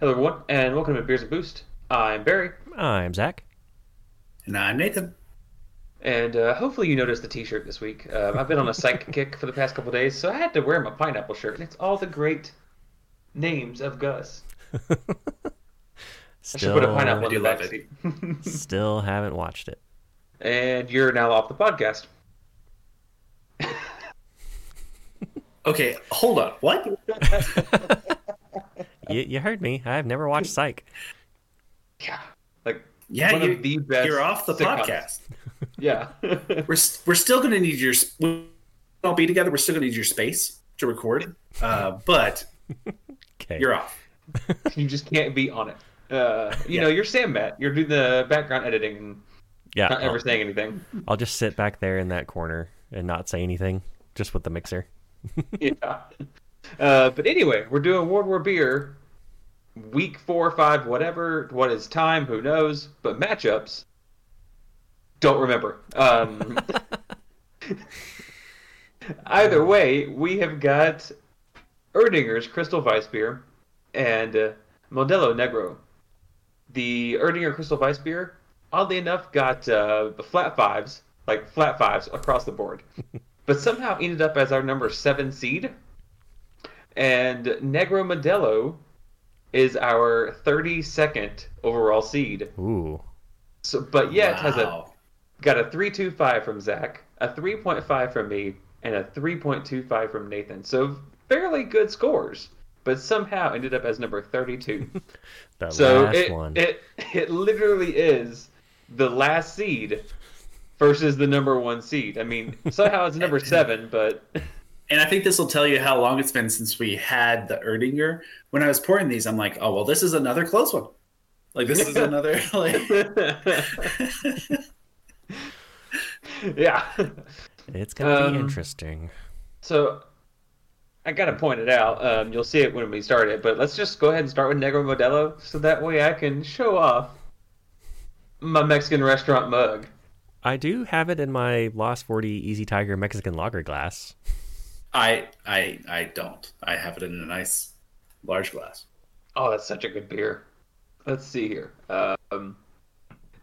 Hello, everyone, and welcome to Beers and Boost. I'm Barry, I'm Zach. And I'm Nathan. and uh, hopefully you noticed the T-shirt this week. Uh, I've been on a psych kick for the past couple days, so I had to wear my pineapple shirt, and it's all the great names of Gus. I should put a pineapple I in do the love back it. seat. still haven't watched it. and you're now off the podcast. Okay, hold on. What? You, you heard me. I've never watched Psych. Yeah, like Yeah, one you, of the best. you're off the sitcoms. podcast. Yeah, We're we're still going to need your. We'll all be together. We're still going to need your space to record. Uh, but Okay. you're off. you just can't be on it. Uh, you Yeah. know, you're Sam Matt. You're doing the background editing and yeah. not ever I'll, saying anything. I'll just sit back there in that corner and not say anything, just with the mixer. yeah. Uh, but anyway, we're doing World War Beer, week four, or five, whatever. What is time? Who knows? But matchups, don't remember. Um, either way, we have got Erdinger's Crystal Weiss beer and uh, Modelo Negro. The Erdinger Crystal Weiss beer, oddly enough, got uh, flat fives, like flat fives across the board, but somehow ended up as our number seven seed. And Negro Modelo is our 32nd overall seed. Ooh. So, but yet has a got a 3.25 from Zach, a 3.5 from me, and a 3.25 from Nathan. So fairly good scores, but somehow ended up as number 32. The so last it, one. it it literally is the last seed versus the number one seed. I mean, somehow it's number seven, but And I think this will tell you how long it's been since we had the Erdinger. When I was pouring these, I'm like, oh well, this is another close one. Like this is another like. yeah. it's going to um, be interesting. So I gotta point it out. Um, you'll see it when we start it, but let's just go ahead and start with Negro Modelo, so that way I can show off my Mexican restaurant mug. I do have it in my Lost 40 Easy Tiger Mexican lager glass. I I I don't. I have it in a nice large glass. Oh, that's such a good beer. Let's see here. Um,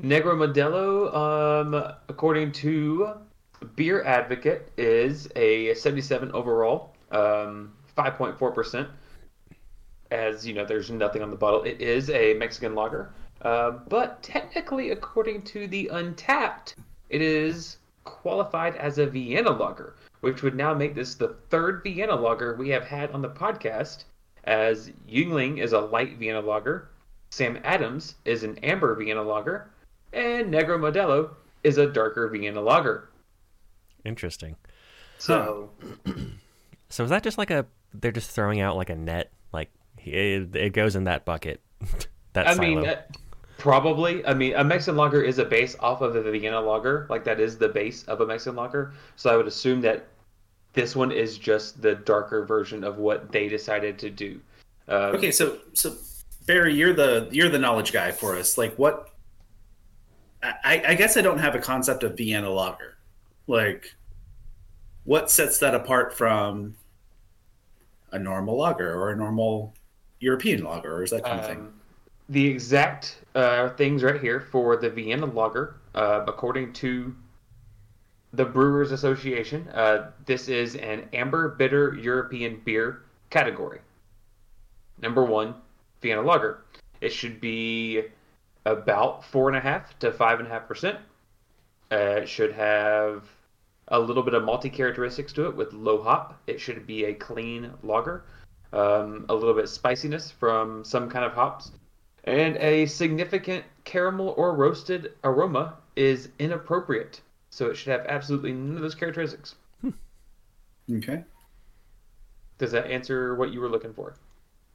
Negro Modelo, um, according to Beer Advocate, is a 77 overall, um, 5.4%. As you know, there's nothing on the bottle. It is a Mexican lager. Uh, but technically, according to the Untappd, it is qualified as a Vienna lager, which would now make this the third Vienna lager we have had on the podcast as Yuengling is a light Vienna lager, Sam Adams is an amber Vienna lager, and Negro Modelo is a darker Vienna lager. Interesting. So So is that just like a, they're just throwing out like a net? Like it, it goes in that bucket. that I silo. mean, uh, probably. I mean, a Mexican lager is a base off of a Vienna lager, like that is the base of a Mexican lager. So I would assume that this one is just the darker version of what they decided to do. Uh, Okay, so so Barry, you're the you're the knowledge guy for us. Like what? I, I guess I don't have a concept of Vienna lager. Like, what sets that apart from a normal lager or a normal European lager, or is that kind of thing? Um, the exact uh, things right here for the Vienna Lager, uh, according to the Brewers Association, uh, this is an amber bitter European beer category. Number one, Vienna Lager. It should be about four and a half to five and a half percent. Uh, it should have a little bit of malty characteristics to it with low hop. It should be a clean lager um, a little bit spiciness from some kind of hops, and a significant caramel or roasted aroma is inappropriate. So it should have absolutely none of those characteristics. Okay. Does that answer what you were looking for?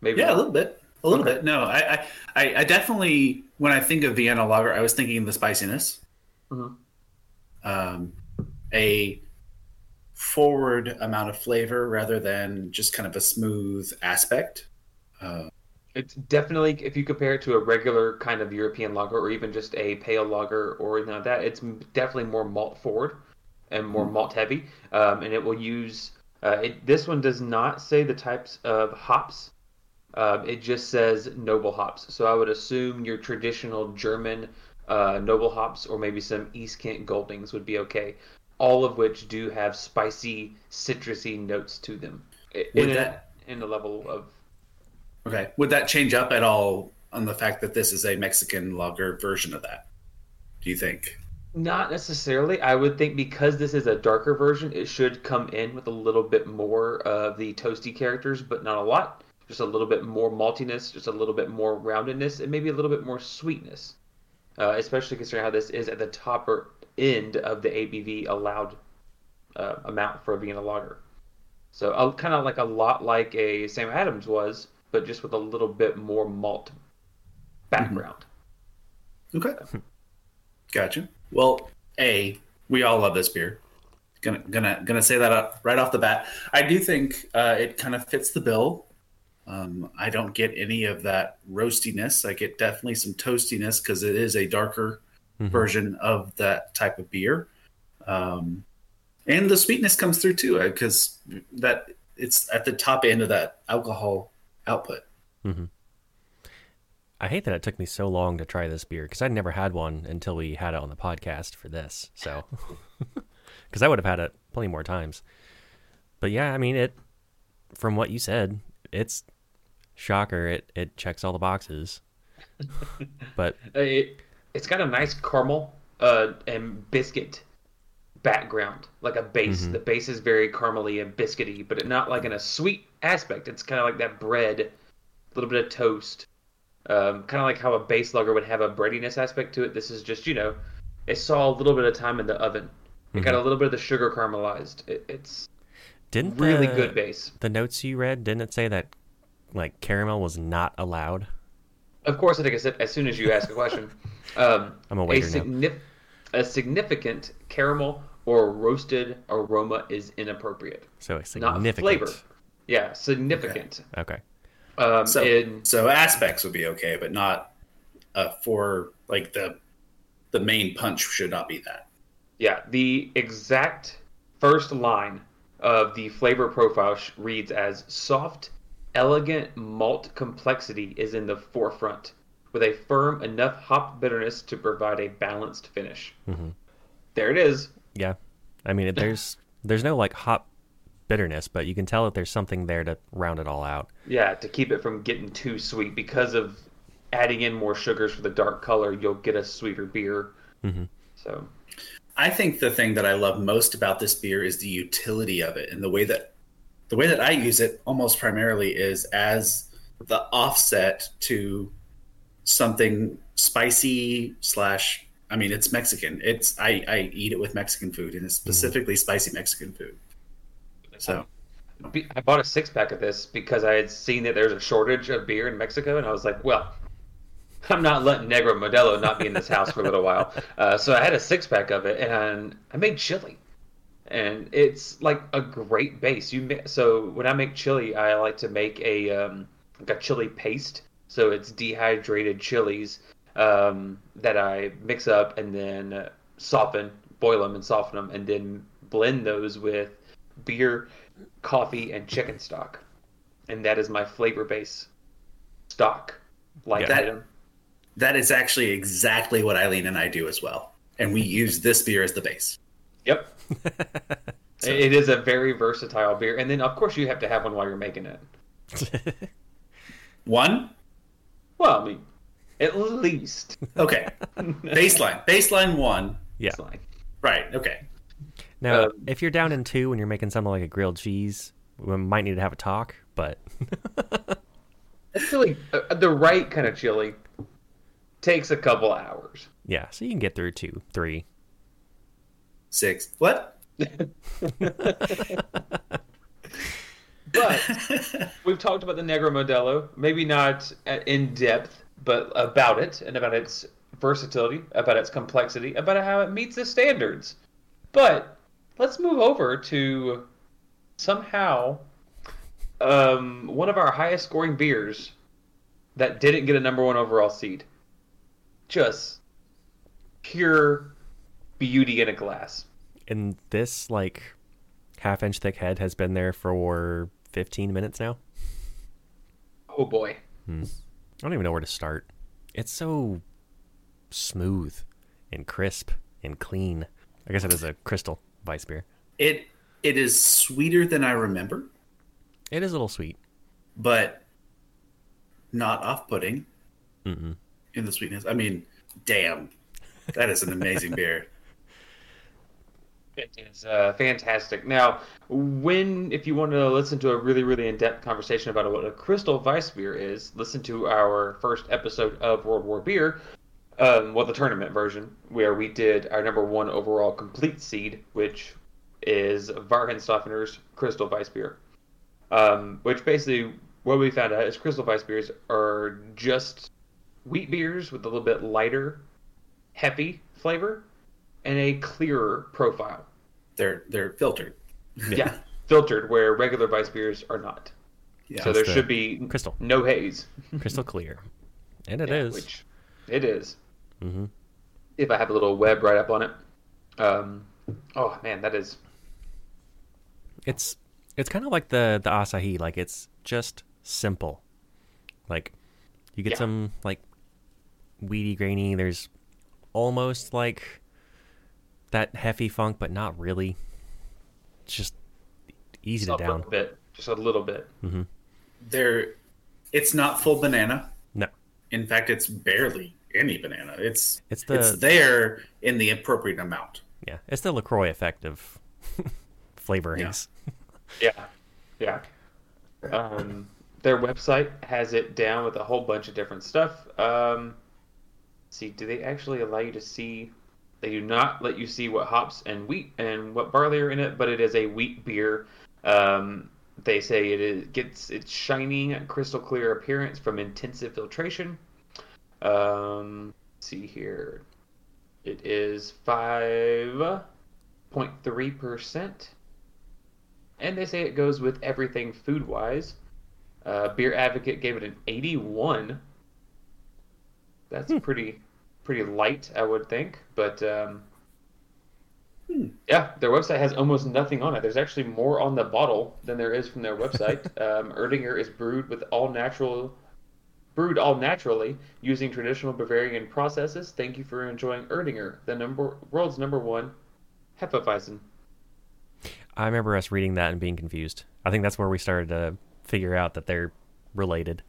Maybe. Yeah, a little bit. A little Okay. bit. No, I, I, I, definitely when I think of Vienna lager, I was thinking the spiciness. Mhm. Um, a forward amount of flavor rather than just kind of a smooth aspect. Uh, It's definitely if you compare it to a regular kind of European lager or even just a pale lager or anything like that, it's definitely more malt forward and more malt heavy, um, and it will use. Uh, it, this one does not say the types of hops Um, it just says noble hops. So I would assume your traditional German uh, noble hops or maybe some East Kent Goldings would be okay. All of which do have spicy, citrusy notes to them. In, that- in the level of Okay. Would that change up at all on the fact that this is a Mexican lager version of that? Do you think? Not necessarily. I would think because this is a darker version, it should come in with a little bit more of the toasty characters, but not a lot. Just a little bit more maltiness, just a little bit more roundedness, and maybe a little bit more sweetness. Uh, especially considering how this is at the top or end of the ABV allowed uh, amount for a lager. So uh, kind of like a lot like a Sam Adams was, but just with a little bit more malt background. Okay. Gotcha. Well, A, we all love this beer. Gonna gonna gonna say that up right off the bat. I do think uh, it kind of fits the bill. Um, I don't get any of that roastiness. I get definitely some toastiness because it is a darker version of that type of beer. Um, and the sweetness comes through too because that it's at the top end of that alcohol output. I hate that it took me so long to try this beer because I'd never had one until we had it on the podcast for this. So, because I would have had it plenty more times. But yeah, I mean, it. From what you said, it's shocker. It it checks all the boxes. but Uh, It, it's got a nice caramel uh, and biscuit background, like a base. The base is very caramely and biscuity, but it not like in a sweet aspect. It's kind of like that bread, a little bit of toast, um, kind of like how a base lager would have a breadiness aspect to it. This is just you know, it saw a little bit of time in the oven. It got a little bit of the sugar caramelized. It, it's didn't really the, good base. The notes you read didn't it say that like caramel was not allowed? Of course, I take a sip as soon as you ask a question. Um, I'm a waiter now. signif- a significant caramel or roasted aroma is inappropriate. So Not significant. flavor. Yeah, significant. Okay. Um, So, in, so aspects would be okay, but not uh, for like the the main punch should not be that. yeah, the exact first line of the flavor profile reads as soft, elegant malt complexity is in the forefront, with a firm enough hop bitterness to provide a balanced finish. Mhm. There it is. Yeah. I mean, it, there's there's no like hop bitterness, but you can tell that there's something there to round it all out. Yeah, to keep it from getting too sweet because of adding in more sugars for the dark color, you'll get a sweeter beer. Mm-hmm. So I think the thing that I love most about this beer is the utility of it and the way that the way that I use it almost primarily is as the offset to something spicy slash I mean it's Mexican. It's I, I eat it with Mexican food and it's specifically spicy Mexican food. So I bought a six pack of this because I had seen that there's a shortage of beer in Mexico, and I was like, well, I'm not letting Negro Modelo not be in this house for a little while. Uh, so I had a six pack of it, and I made chili. And it's like a great base. You ma- so when I make chili, I like to make a um, like a chili paste. So it's dehydrated chilies um, that I mix up and then uh, soften, boil them and soften them, and then blend those with beer, coffee, and chicken stock. And that is my flavor base stock like Yeah. item. that is actually exactly what Eileen and I do as well. And we use this beer as the base. Yep. It is a very versatile beer. And then, of course, you have to have one while you're making it. One? Well, I mean, at least. Okay. Baseline. Baseline one. yeah. It's like, Right. Okay. Now, Um, if you're down in two and you're making something like a grilled cheese, we might need to have a talk. But it's really uh, the right kind of chili takes a couple hours. yeah, so you can get through two, three, six. What? But we've talked about the Negro Modelo, maybe not in depth, but about it and about its versatility, about its complexity, about how it meets the standards. But let's move over to somehow um, one of our highest scoring beers that didn't get a number one overall seed. Just pure beauty in a glass. And this like half inch thick head has been there for 15 minutes now. Oh boy. I don't even know where to start. It's so smooth and crisp and clean. I guess it is a crystal Weiss beer. It it is sweeter than I remember, It is a little sweet. but not off-putting Mm-mm. in the sweetness. I mean, damn, that is an amazing beer. It is uh, fantastic. Now, when if you want to listen to a really really in depth conversation about what a crystal Weiss beer is, listen to our first episode of World War Beer, um, well the tournament version, where we did our number one overall complete seed, which is Weihenstephaner's Crystal Weiss Beer. Um, which basically what we found out is Crystal Weiss beers are just wheat beers with a little bit lighter, heavy flavor and a clearer profile. They're they're filtered. Yeah, filtered where regular Weiss beers are not. Yeah. so there the should be crystal. no haze. Crystal clear. And it Yeah, is. Which it is. Mm-hmm. If I have a little web right up on it. Um, oh man, that is It's it's kind of like the the Asahi, like it's just simple. Like you get Yeah. some like weedy grainy, there's almost like that heavy funk, but not really. It's just easy to down. A bit, just a little bit. they're it's not full banana. No. In fact, it's barely any banana. It's It's the it's there in the appropriate amount. yeah, it's the LaCroix effect of flavorings. Yeah, yeah. Um, their website has it down with a whole bunch of different stuff. Um, see, do they actually allow you to see? They do not let you see what hops and wheat and what barley are in it, but it is a wheat beer. Um, they say it is, gets its shining, crystal clear appearance from intensive filtration. Um, let's see here, it is five point three percent and they say it goes with everything food wise. Uh, Beer Advocate gave it an 81. That's pretty pretty light, I would think. But um, yeah, their website has almost nothing on it. There's actually more on the bottle than there is from their website. um, Erdinger is brewed with all natural, brewed all naturally using traditional Bavarian processes. Thank you for enjoying Erdinger, the number world's number one Hefeweizen. I remember us reading that and being confused. I think that's where we started to figure out that they're related.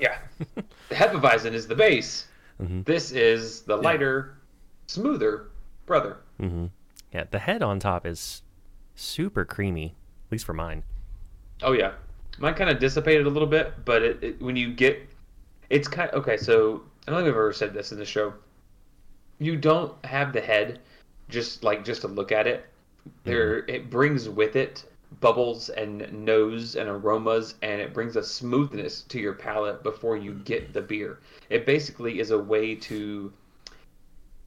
Yeah. the Hefeweizen is the base. Mhm. This is the lighter, smoother brother. Mm-hmm. Yeah, the head on top is super creamy, at least for mine. Oh yeah, mine kind of dissipated a little bit, but it, it, when you get, it's kind okay. So I don't think I've ever said this in the show. You don't have the head, just like just to look at it. There, it brings with it bubbles and nose and aromas, and it brings a smoothness to your palate before you get the beer. It basically is a way to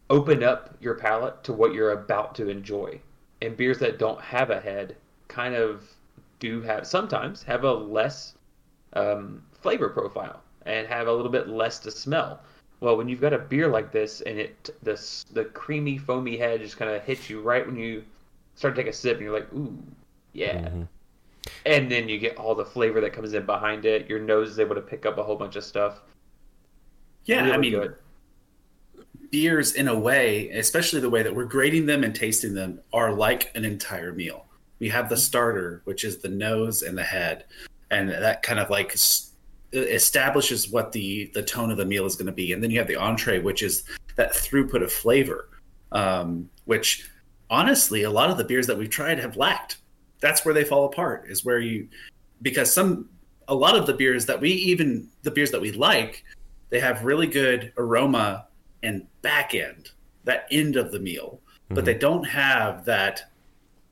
open up your palate to what you're about to enjoy. And beers that don't have a head kind of do have sometimes have a less um, flavor profile and have a little bit less to smell. Well, when you've got a beer like this and it the the creamy foamy head just kind of hits you right when you start to take a sip and you're like, ooh, yeah. Mhm. And then you get all the flavor that comes in behind it. Your nose is able to pick up a whole bunch of stuff. Yeah, Really I mean, good. beers in a way, especially the way that we're grading them and tasting them, are like an entire meal. We have the starter, which is the nose and the head, and that kind of like establishes what the the tone of the meal is going to be. And then you have the entree, which is that throughput of flavor, um, which honestly, a lot of the beers that we've tried have lacked. That's where they fall apart. Is where you because some a lot of the beers that we even the beers that we like, they have really good aroma and back end, that end of the meal, but they don't have that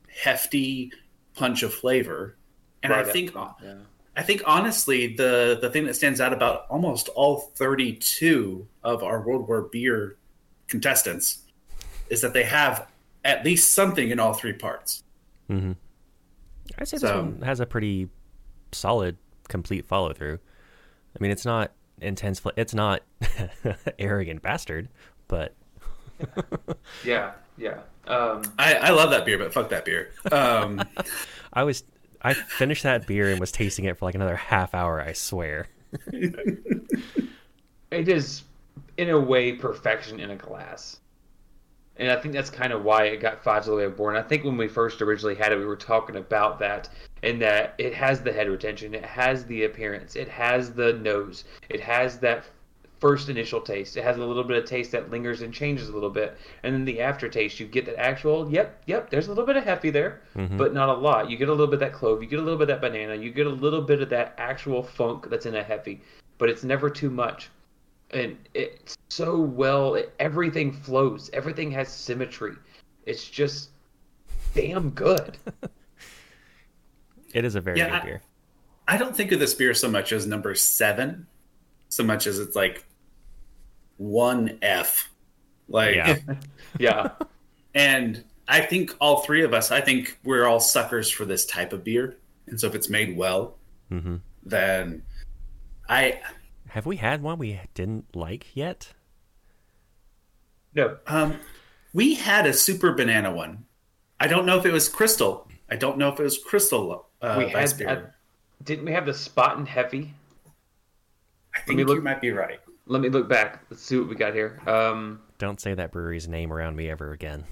hefty punch of flavor. And I think Yeah. I think honestly the the thing that stands out about almost all 32 of our World War beer contestants is that they have at least something in all three parts. Mm-hmm. I'd say this one has a pretty solid, complete follow through. I mean, it's not intense. Fl- it's not arrogant bastard, but Yeah. Yeah. Um, I, I love that beer, but fuck that beer. Um, I was I finished that beer and was tasting it for like another half hour. I swear. it is in a way perfection in a glass and i think that's kind of why it got five to the way of born. I think when we first originally had it we were talking about that in that it has the head retention it has the appearance it has the nose it has that first initial taste it has a little bit of taste that lingers and changes a little bit and then the aftertaste you get that actual yep yep there's a little bit of hefe there mm-hmm. but not a lot. You get a little bit of that clove you get a little bit of that banana you get a little bit of that actual funk that's in a hefe but it's never too much and it's so well everything flows everything has symmetry it's just damn good It is a very Yeah, good I- beer. I don't think of this beer so much as number seven, so much as it's like one F. Like, Yeah. yeah and I think all three of us, I think we're all suckers for this type of beer. And so if it's made well, hmm then I Have we had one we didn't like yet? no um we had a super banana one. I don't know if it was crystal. I don't know if it was crystal. Uh, we had, beer. had- didn't we have the Spaten heavy I think look- you might be right. let me look back let's see what we got here um Don't say that brewery's name around me ever again.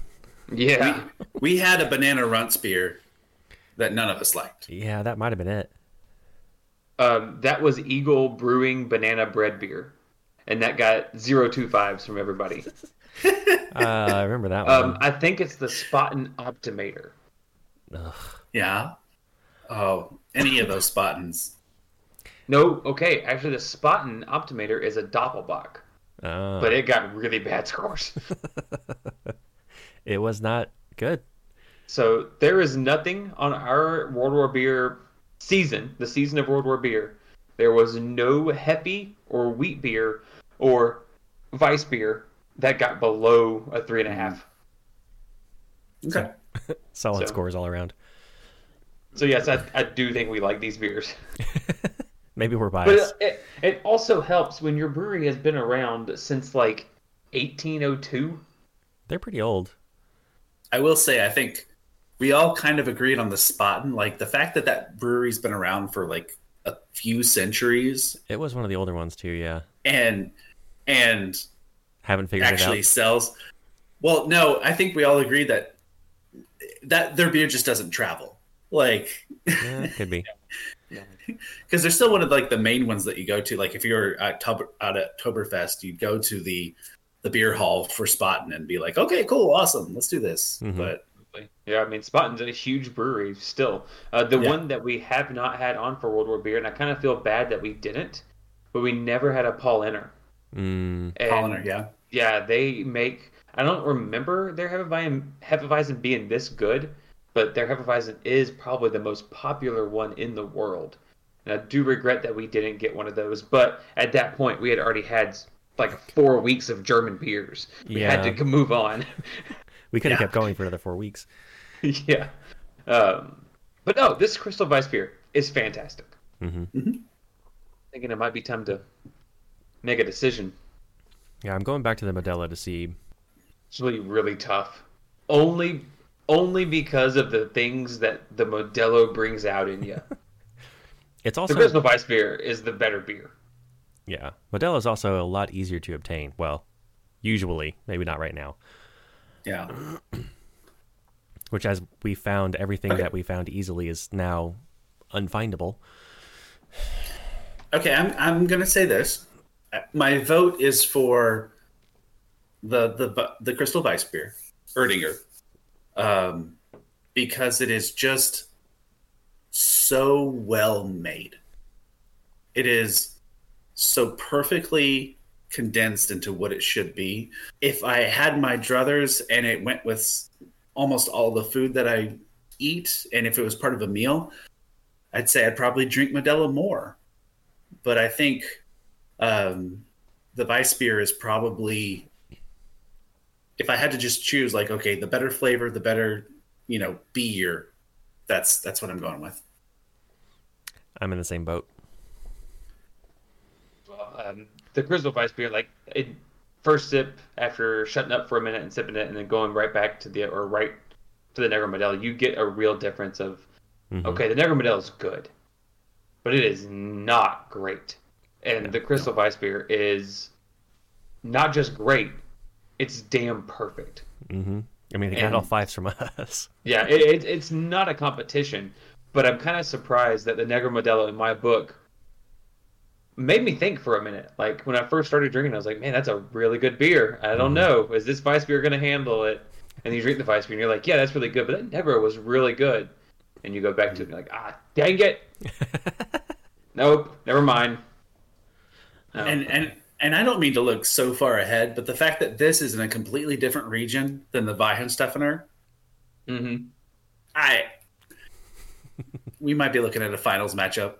yeah We had a banana runts beer that none of us liked. Yeah, that might have been it. Um that was eagle brewing banana bread beer and that got zero two fives from everybody Uh, I remember that one. um i think it's the Spaten Optimator Ugh. Yeah. Oh, any of those Spatens. no okay actually the spaten optimator is a doppelbock Uh, but it got really bad scores it was not good. So there is nothing on our World War beer season, the season of World War beer. There was no Hefe or wheat beer or Weiss beer that got below a three and a hmm. half. Okay. Solid So- scores all around. So yes, I, I do think we like these beers. Maybe we're But uh, biased. it, it, it also helps when your brewery has been around since like 1802. They're pretty old. I will say, I think we all kind of agreed on the Spaten. Like the fact that that brewery's been around for like a few centuries It was one of the older ones too. Yeah, and and haven't figured actually sells. Well, no, I think we all agree that that their beer just doesn't travel. Like Yeah, it could be. because they're still one of like the main ones that you go to. Like if you're at Tub- out at Oktoberfest, you'd go to the the beer hall for Spaten and be like, okay, cool, awesome, let's do this. Mhm. But Yeah, I mean Spaten's a huge brewery still. Uh, the Yeah. one that we have not had on for World War beer, and I kind of feel bad that we didn't, but we never had a Paulaner. Mm, And Paulaner, yeah, yeah, they make. I don't remember their Hefeweizen, Hefeweizen being this good, but their Hefeweizen is probably the most popular one in the world. And I do regret that we didn't get one of those. But at that point, we had already had like four weeks of German beers. We had to move on. we could have Yeah. kept going for another four weeks. yeah. Um, but no, this Crystal Weiss beer is fantastic. hmm Thinking it might be time to make a decision. Yeah, I'm going back to the Modelo to see. It's really really tough. Only only because of the things that the Modelo brings out in you. It's also the also Crystal Weiss beer is the better beer. yeah, Modelo is also a lot easier to obtain. Well, usually, maybe not right now. Yeah. Which, as we found, everything Okay. that we found easily is now unfindable. Okay, I'm I'm gonna say this. My vote is for the the the Crystal Weiss beer, Erdinger, um, because it is just so well made. It is so perfectly condensed into what it should be. If I had my druthers and it went with almost all the food that I eat, and if it was part of a meal, I'd say I'd probably drink Modelo more but I think um, the Weiss beer is probably, if I had to just choose, like, okay, the better flavor, the better, you know, beer. That's that's what I'm going with. I'm in the same boat. Um, the Crystal Weiss beer, like it, first sip after shutting up for a minute and sipping it, and then going right back to the or right to the Negro Modelo, you get a real difference of Mhm. okay, the Negro Modelo is good, but it is not great. and the Crystal Weiss beer is not just great; it's damn perfect. Mm-hmm. I mean, they got all fives from us. Yeah, it, it, it's not a competition, but I'm kind of surprised that the Negro Modelo in my book made me think for a minute. Like when I first started drinking, I was like, "Man, that's a really good beer." I don't know, is this Weiss beer going to handle it? And you drink the Weiss beer, and you're like, "Yeah, that's really good," but that never was really good. And you go back to it, and you're like, "Ah, dang it! nope, never mind." No. And and and I don't mean to look so far ahead, but the fact that this is in a completely different region than the Weihenstephaner, hmm I we might be looking at a finals matchup.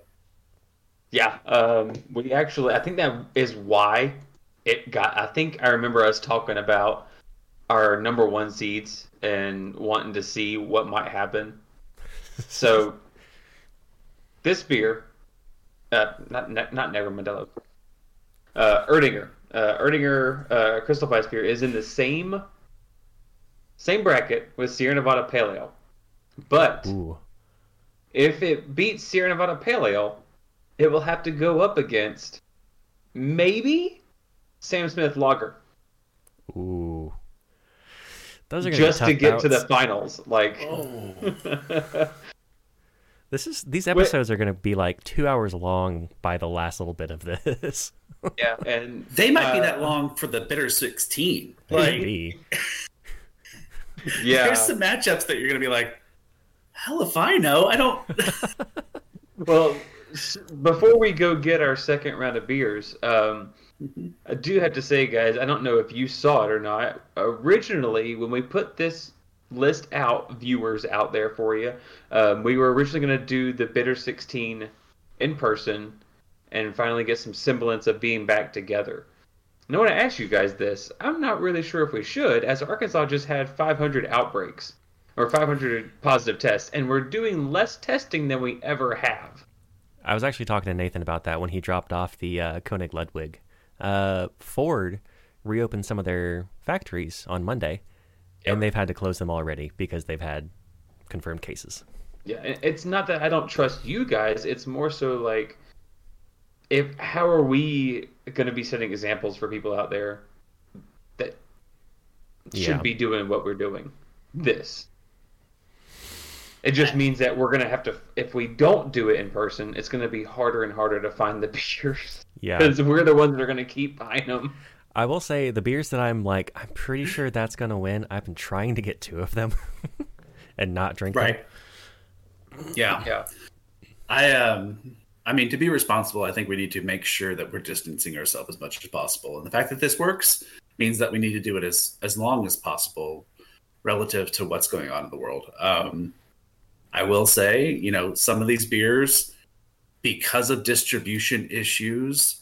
Yeah, um, we actually, I think that is why it got. I think I remember us talking about our number one seeds and wanting to see what might happen. So, this beer, uh, not not not Negro Modelo, uh, Erdinger, uh, Erdinger uh, Crystal Weiss beer is in the same same bracket with Sierra Nevada Pale Ale, but Ooh. if it beats Sierra Nevada Pale Ale, it will have to go up against maybe Sam Smith Lager Ooh. Those are just to tough get to the finals. Like, Oh, This is these episodes are gonna be like two hours long by the last little bit of this. yeah, and they might be uh, that long for the bitter sixteen. Like Maybe. Yeah, there's some matchups that you're gonna be like, hell if I know. I don't Well, s- before we go get our second round of beers, um, I do have to say, guys, I don't know if you saw it or not. Originally, when we put this list out, viewers out there for you, um, we were originally going to do the Bitter 16 in person and finally get some semblance of being back together. I want to ask you guys this. I'm not really sure if we should, as Arkansas just had 500 outbreaks or 500 positive tests, and we're doing less testing than we ever have. I was actually talking to Nathan about that when he dropped off the uh, Koenig Ludwig. Uh, Ford reopened some of their factories on Monday, Yep. and they've had to close them already because they've had confirmed cases. Yeah, it's not that I don't trust you guys. It's more so like, if how are we going to be setting examples for people out there that should Yeah. be doing what we're doing? This. It just means that we're going to have to. If we don't do it in person, it's going to be harder and harder to find the beers Yeah. because we're the ones that are going to keep buying them. I will say the beers that I'm like, I'm pretty sure that's gonna win. I've been trying to get two of them and not drink them. right. Yeah. Yeah. I um I mean to be responsible, I think we need to make sure that we're distancing ourselves as much as possible. And the fact that this works means that we need to do it as as long as possible relative to what's going on in the world. Um I will say, you know, some of these beers because of distribution issues,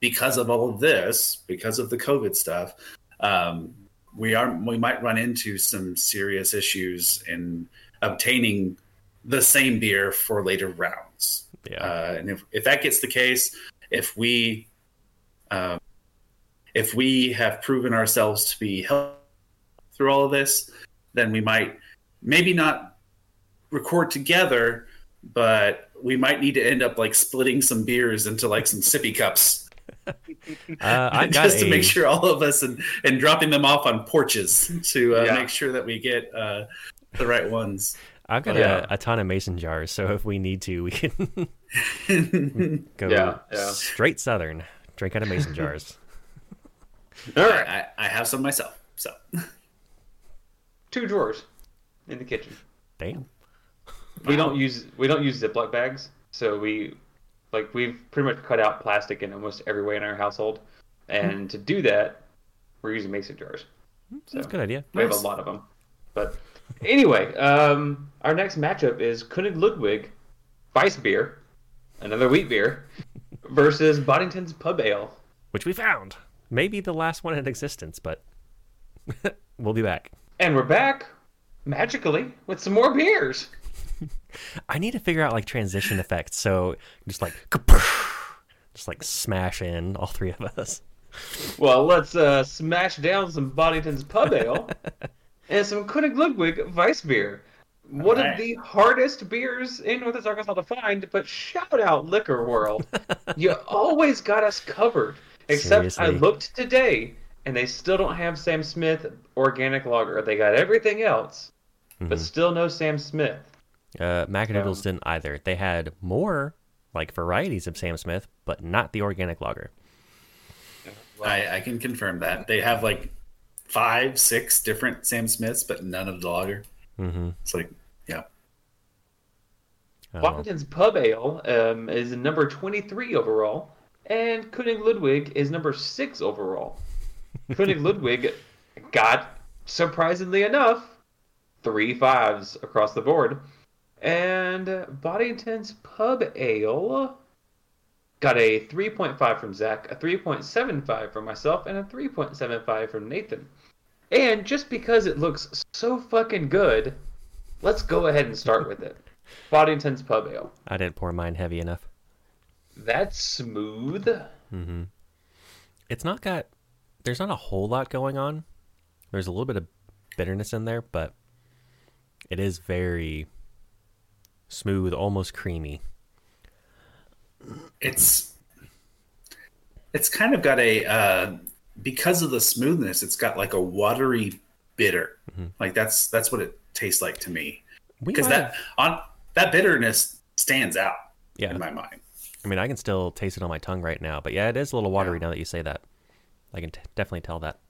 because of all of this, because of the COVID stuff, um, we are we might run into some serious issues in obtaining the same beer for later rounds. Yeah. Uh, and if, if that gets the case, if we um, if we have proven ourselves to be healthy through all of this, then we might maybe not record together, but we might need to end up like splitting some beers into like some sippy cups. Uh, I got just to a- make sure all of us and, and dropping them off on porches to uh, Yeah. make sure that we get uh, the right ones. I've got Yeah. a, a ton of mason jars, so if we need to, we can go Yeah, yeah. straight southern, drink out of mason jars. All right. I, I have some myself. So Two drawers in the kitchen. Damn. We don't use we don't use Ziploc bags, so we like we've pretty much cut out plastic in almost every way in our household, and to do that, we're using mason jars. So That's a good idea. we have a lot of them. But anyway, um, our next matchup is König Ludwig Weiss beer, another wheat beer, versus Boddington's Pub Ale. Which we found. Maybe the last one in existence, but we'll be back. And we're back magically with some more beers. I need to figure out like transition effects, so just like just like smash in all three of us. Well, let's uh, smash down some Boddington's Pub Ale and some König Ludwig Weiss beer. One Alright. of the hardest beers in Northwest Arkansas to find, but shout out Liquor World. you always got us covered. Except I looked today and they still don't have Sam Smith organic lager. They got everything else, but Mhm. still no Sam Smith. Uh, Macadoodles Um, didn't either. They had more like varieties of Sam Smith, but not the organic lager. I, I can confirm that they have like five, six different Sam Smiths, but none of the lager. Mm-hmm. It's like, yeah, Oh. Boddington's Pub Ale um, is number 23 overall, and König Ludwig is number 6 overall. König Ludwig got, surprisingly enough, three fives across the board. And Boddington's Pub Ale got a 3.5 from Zach, a 3.75 from myself, and a 3.75 from Nathan. And just because it looks so fucking good, let's go ahead and start with it. Boddington's Pub Ale. I didn't pour mine heavy enough. That's smooth. Mm-hmm. It's not got. There's not a whole lot going on. There's a little bit of bitterness in there, but it is very smooth, almost creamy. it's it's kind of got a uh, because of the smoothness. It's got like a watery bitter. Like that's that's what it tastes like to me. Because that on that bitterness stands out yeah. in my mind. I mean, I can still taste it on my tongue right now, but yeah, it is a little watery now that you say that. I can t- definitely tell that.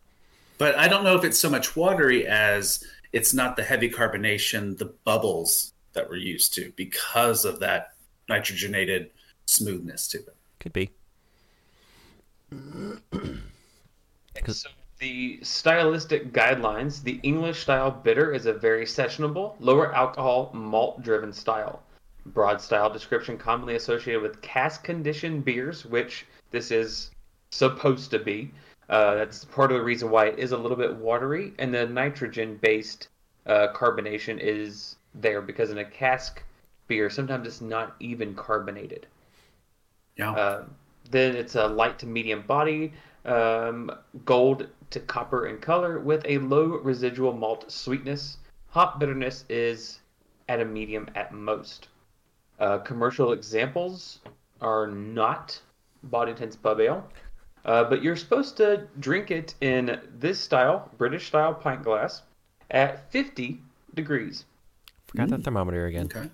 But I don't know if it's so much watery as it's not the heavy carbonation, the bubbles that we're used to because of that nitrogenated smoothness to it. Could be. So the stylistic guidelines, the English style bitter is a very sessionable, lower alcohol, malt driven style. Broad style description commonly associated with cask conditioned beers, which this is supposed to be. Uh, that's part of the reason why it is a little bit watery, and the nitrogen based uh, carbonation is there because in a cask beer, sometimes it's not even carbonated. Yeah. Uh, then it's a light to medium body, um, gold to copper in color, with a low residual malt sweetness. Hop bitterness is at a medium at most. Uh, commercial examples are not body intense Pub Ale, uh, but you're supposed to drink it in this style, British style pint glass, at 50 degrees. Forgot that thermometer again. okay.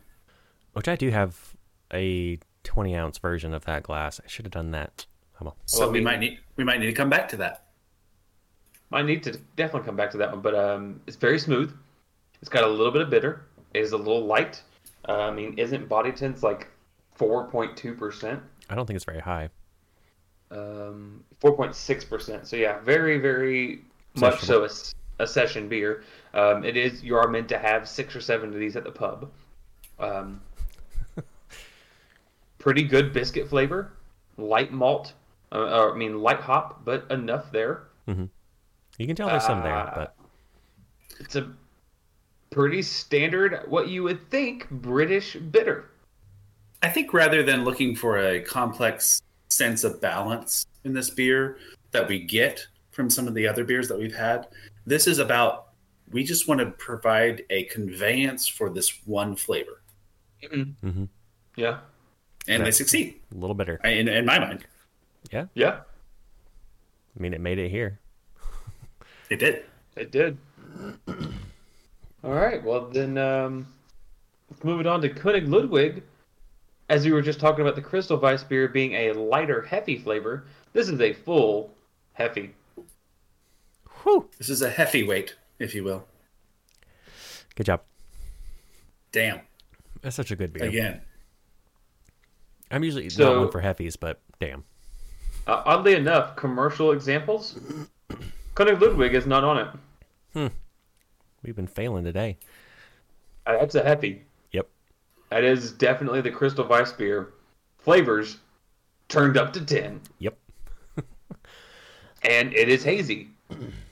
Which I do have a 20 ounce version of that glass. I should have done that. Oh, well. So Well, we we- might need we might need to come back to that. I need to definitely come back to that one, but um, it's very smooth. It's got a little bit of bitter. It is a little light. Uh, I mean, isn't body Boddington's like 4.2%? I don't think it's very high. Um, 4.6%. So, yeah, very, very much so a session beer. Um, it is, you are meant to have six or seven of these at the pub. Um, pretty good biscuit flavor, light malt, uh, or, I mean, light hop, but enough there. You can tell there's some there, Uh, but It's a pretty standard, what you would think, British bitter. I think rather than looking for a complex sense of balance in this beer that we get from some of the other beers that we've had, this is about we just want to provide a conveyance for this one flavor, mhm. Yeah. and they succeed a little bitter. in, in my mind. Yeah. Yeah, I mean, it made it here. it did. it did. All right, well, then um, let's move it on to König Ludwig. As we were just talking about the Crystal Weiss beer being a lighter, heavy flavor, this is a full, heavy. Whew. This is a heavyweight, if you will. Good job. Damn. That's such a good beer. Again, I'm usually So- not one for heavies, but damn. Uh, oddly enough, commercial examples, König Ludwig is not on it. Hmm. We've been failing today. Uh, That's a heavy. Yep. That is definitely the Crystal Weiss beer. Flavors turned up to 10. Yep. And it is hazy.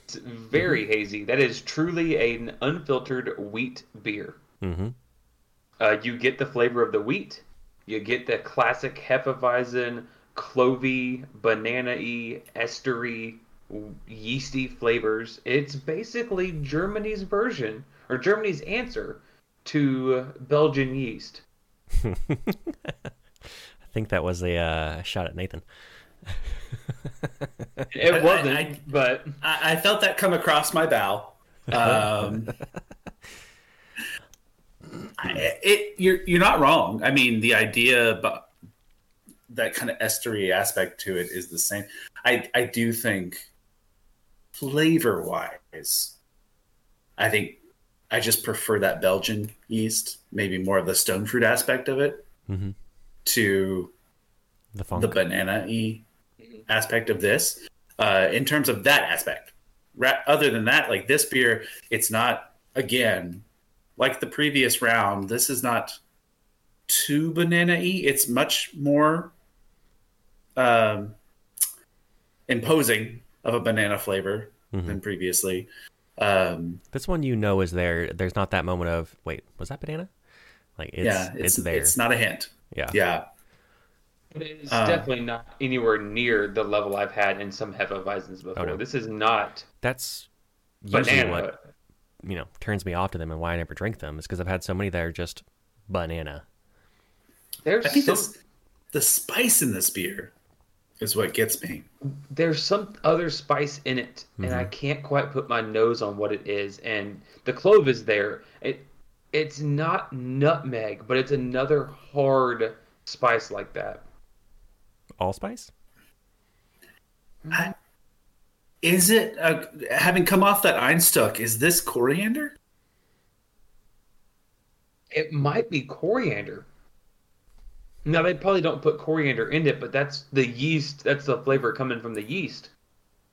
It's very hazy. That is truly an unfiltered wheat beer. Mm-hmm. Uh, you get the flavor of the wheat. You get the classic Hefeweizen, clovey, banana-y, estery, yeasty flavors. It's basically Germany's version, or Germany's answer to Belgian yeast. I think that was a uh, shot at Nathan. It I- wasn't, I- but I, I felt that come across my bow. Um, I- it you're you're not wrong. I mean, the idea about that kind of estery aspect to it is the same. I I do think flavor wise, I think I just prefer that Belgian yeast, maybe more of the stone fruit aspect of it, Mhm. to The funk. the banana y aspect of this uh, in terms of that aspect. Ra- other than that, like this beer, it's not again like the previous round. This is not too banana y. It's much more um, imposing of a banana flavor than previously. Um, this one you know is there. There's not that moment of wait, was that banana? Like it's yeah, it's, it's, there. It's not a hint. yeah. Yeah, it's Uh, definitely not anywhere near the level I've had in some Hefeweizens before. no. This is not That's usually banana. what you know turns me off to them and why I never drink them is because I've had so many that are just banana. There's I think some, this the spice in this beer is what gets me. there's some other spice in it, and I can't quite put my nose on what it is. And the clove is there. It it's not nutmeg, but it's another hard spice like that. Allspice? Is it uh, having come off that Einstök? Is this coriander? It might be coriander. Now they probably don't put coriander in it, but that's the yeast. That's the flavor coming from the yeast.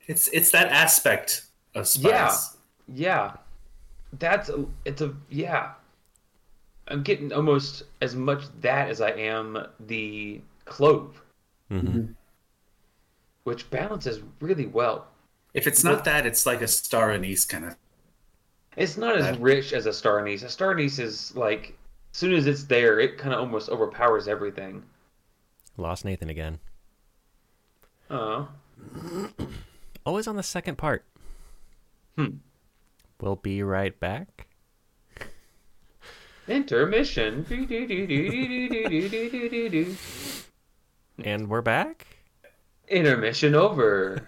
It's it's that aspect of spice. Yeah. Yeah, that's a, it's a yeah. I'm getting almost as much that as I am the clove, Mm-hmm. which balances really well. If it's not that, it's like a star anise kind of. It's not as That- rich as a star anise. A star anise is like, as soon as it's there, it kind of almost overpowers everything. Lost Nathan again. Oh, Always on the second part. Hmm. We'll be right back. intermission. And we're back? Intermission over.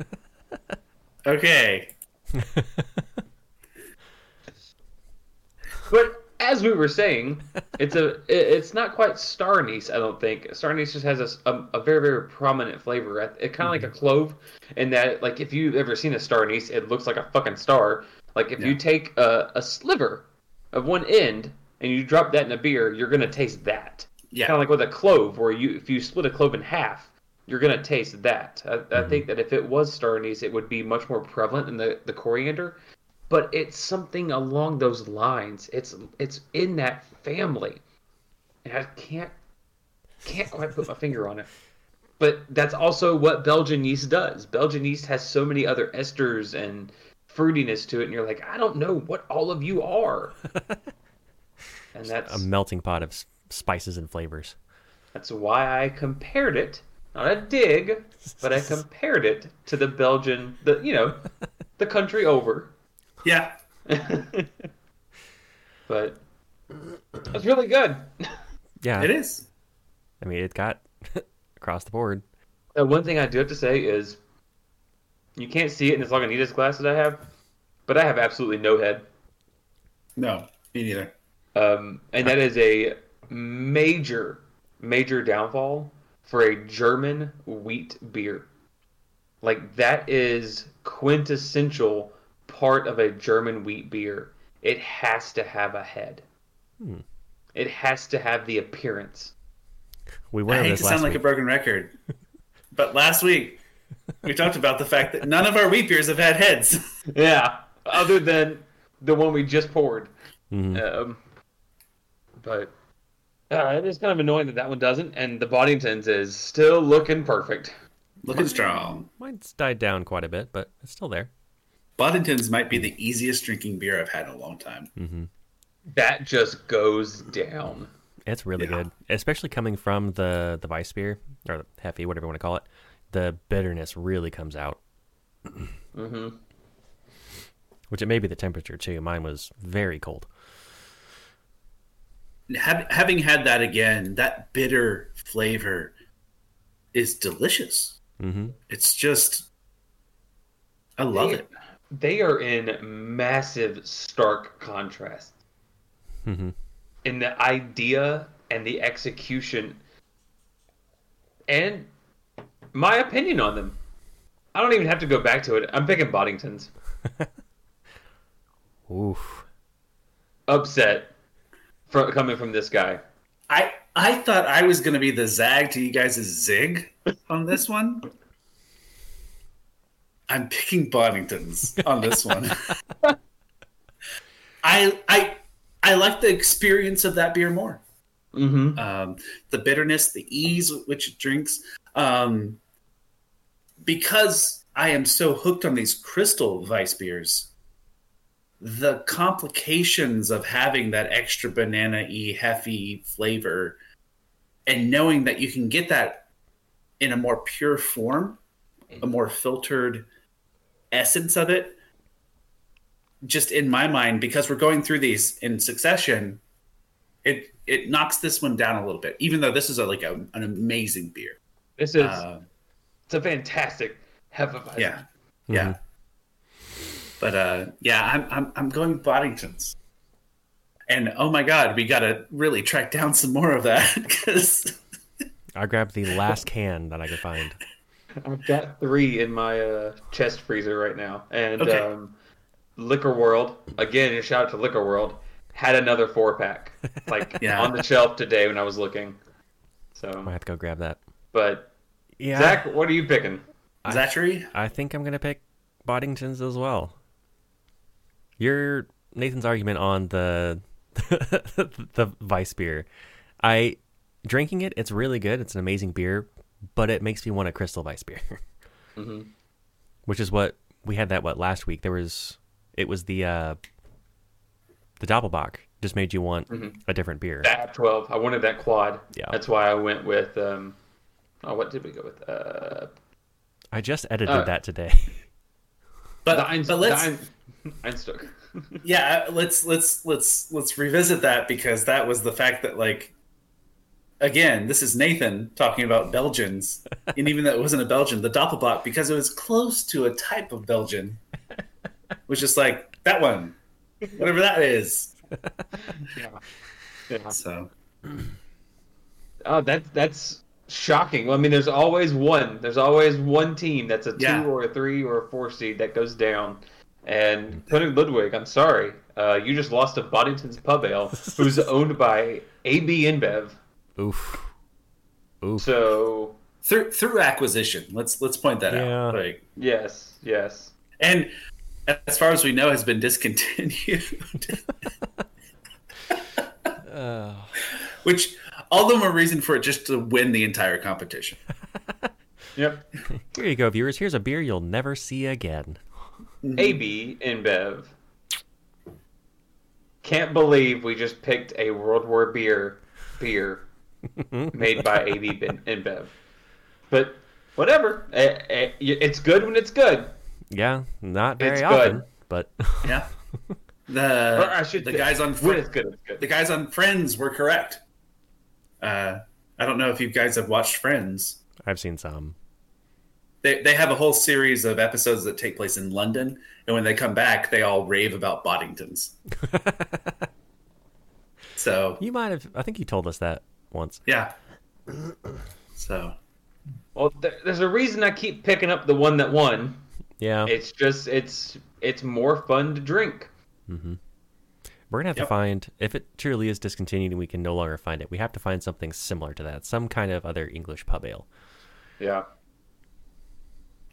okay. but as we were saying, it's a it's not quite star anise, I don't think. Star anise just has a, a, a very very prominent flavor. It, kind of mm-hmm. like a clove, in that like if you've ever seen a star anise, it looks like a fucking star. Like if yeah. you take a, a sliver of one end and you drop that in a beer, you're gonna taste that. Yeah. Kind of like with a clove, where you if you split a clove in half, you're gonna taste that. I, I mm-hmm. think that if it was star anise, it would be much more prevalent in the the coriander but it's something along those lines. It's it's in that family, and I can't can't quite put my finger on it. But that's also what Belgian yeast does. Belgian yeast has so many other esters and fruitiness to it, and you're like, I don't know what all of you are. and that's A melting pot of spices and flavors. that's why I compared it, not a dig, but I compared it to the Belgian, the you know, the country over. Yeah. but it's really good. Yeah. It is. I mean, it got across the board. Uh, one thing I do have to say is, you can't see it in this Lagunitas glass that I have, but I have absolutely no head, No, me neither. um, and that is a major, major downfall for a German wheat beer. Like that is quintessential part of a German wheat beer. It has to have a head. Hmm. It has to have the appearance. We I went over hate this to last sound like a broken record, but last week we talked about the fact that none of our wheat beers have had heads. Yeah, other than the one we just poured. Mhm. Um, but uh, it is kind of annoying that that one doesn't, and the Boddingtons is still looking perfect. Looking strong. Mine's died down quite a bit, but it's still there. Boddington's might be the easiest drinking beer I've had in a long time. Mm-hmm. That just goes down. It's really Yeah. good, especially coming from the the Weiss beer or the Hefe, whatever you want to call it. The bitterness really comes out, mm-hmm. which it may be the temperature too. Mine was very cold. Ha- having had that again, that bitter flavor is delicious. Mm-hmm. It's just, I love They- it. They are in massive, stark contrast Mm-hmm. in the idea and the execution, and my opinion on them. I don't even have to go back to it. I'm picking Boddingtons. Oof. Upset from coming from this guy. I I thought I was going to be the zag to you guys' zig on this one. I'm picking Boddingtons on this one. I I I like the experience of that beer more. Mm-hmm. um, the bitterness, the ease with which it drinks. Um, because I am so hooked on these crystal Weiss beers, the complications of having that extra banana y Hefe flavor and knowing that you can get that in a more pure form, a more filtered essence of it. Just in my mind, because we're going through these in succession, it it knocks this one down a little bit. Even though this is a, like a, an amazing beer. This is Uh, it's a fantastic Hefeweizen. yeah, yeah. But uh, yeah, I'm I'm I'm going Boddingtons. And oh my god, we got to really track down some more of that because I grabbed the last can that I could find. I've got three in my uh, chest freezer right now, and Okay. um, Liquor World again. A shout out to Liquor World had another four pack like Yeah. on the shelf today when I was looking. So, I have to go grab that. but Yeah. Zach, what are you picking? Zachary. I think I'm gonna pick Boddingtons as well. Your Nathan's argument on the the Weiss beer, I drinking it. It's really good. It's an amazing beer, but it makes me want a Crystal Weiss beer, Mhm. which is what we had that what last week. There was it was the uh the Doppelbock just made you want a different beer. That twelve. I wanted that quad. Yeah. That's why I went with. Um, oh, what did we go with? Uh, I just edited Uh, that today. But, the Ein- but let's the Ein- Einstök. yeah, let's let's let's let's revisit that because that was the fact that like again, this is Nathan talking about Belgians, and even though it wasn't a Belgian, the Doppelbock because it was close to a type of Belgian, was just like that one, whatever that is. yeah. Yeah. So Oh, that's that's shocking. Well, I mean, there's always one. There's always one team that's a two Yeah. or a three or a four seed that goes down. And König Ludwig, I'm sorry, uh, you just lost to Boddington's Pub Ale, who's owned by AB InBev. Oof. Oof. So through through acquisition, let's let's point that Yeah. out. Like yes, yes. and as far as we know, has been discontinued. Uh, Which all the more reason for it just to win the entire competition. Yep. here you go, viewers. Here's a beer you'll never see again. AB InBev. Can't believe we just picked a World War beer beer made by AB InBev. But whatever. It's good when it's good. Yeah, not very It's often, good. but Yeah. The Or I should the say, guys on when Fri- it's good, it's good. the guys on Friends were correct. Uh, I don't know if you guys have watched Friends. I've seen some. They they have a whole series of episodes that take place in London, and when they come back, they all rave about Boddingtons. so You might have. I think you told us that once. yeah. So Well, there- there's a reason I keep picking up the one that won. Yeah, It's just it's it's more fun to drink. Mm-hmm. we're gonna have to find if it truly is discontinued and we can no longer find it. We have to find something similar to that, some kind of other English pub ale. Yeah.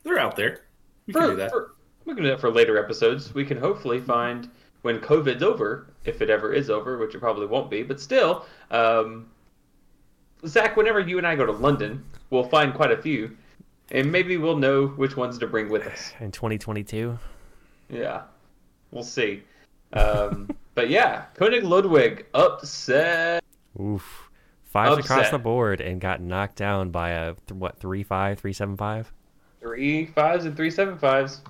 They're out there. We can do that. for- we can do that for later episodes. We can hopefully find when COVID's over, if it ever is over, which it probably won't be, but still, um, Zach, whenever you and I go to London, we'll find quite a few, and maybe we'll know which ones to bring with us. In 2022, Yeah, we'll see. Um, but yeah, König Ludwig upset. oof, fives across the board and got knocked down by a th- what three five three seven five. Three fives and three seven fives.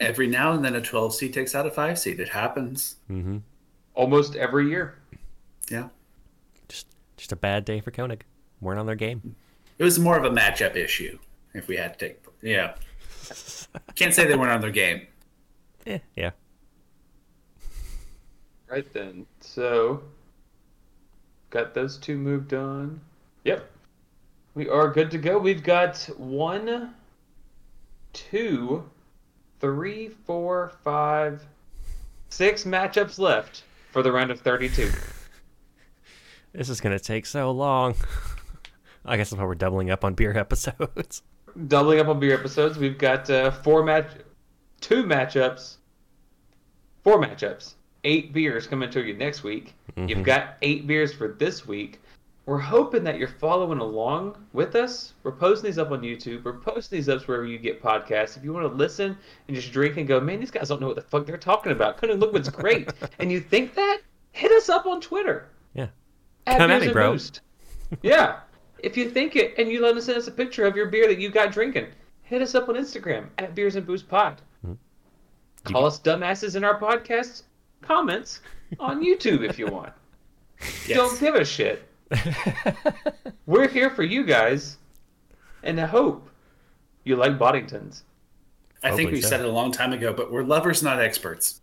Every now and then, a 12 seed takes out a five seed. It happens. Mm-hmm. Almost every year. Yeah. Just just a bad day for König. weren't on their game. It was more of a matchup issue if we had to take. Yeah. Can't say they weren't on their game. Eh, yeah. Right then. So, got those two moved on. Yep. We are good to go. We've got one, two, three, four, five, six matchups left for the round of 32. This is gonna take so long. I guess that's why we're doubling up on beer episodes. Doubling up on beer episodes, we've got uh, four match, two matchups, four matchups, eight beers coming to you next week. You've got eight beers for this week. We're hoping that you're following along with us. We're posting these up on YouTube. We're posting these up wherever you get podcasts. If you want to listen and just drink and go, man, these guys don't know what the fuck they're talking about. Couldn't look what's great. and you think that? Hit us up on Twitter. Yeah. At Come at Beers me, and bro. Boost. yeah. If you think it and you let us send us a picture of your beer that you got drinking, hit us up on Instagram at Beers and Boost Pod. Mm-hmm. Call us dumbasses in our podcast comments on YouTube if you want. Yes. Don't give a shit. We're here for you guys, and I hope you like Boddingtons. I think we so. said it a long time ago, but we're lovers, not experts.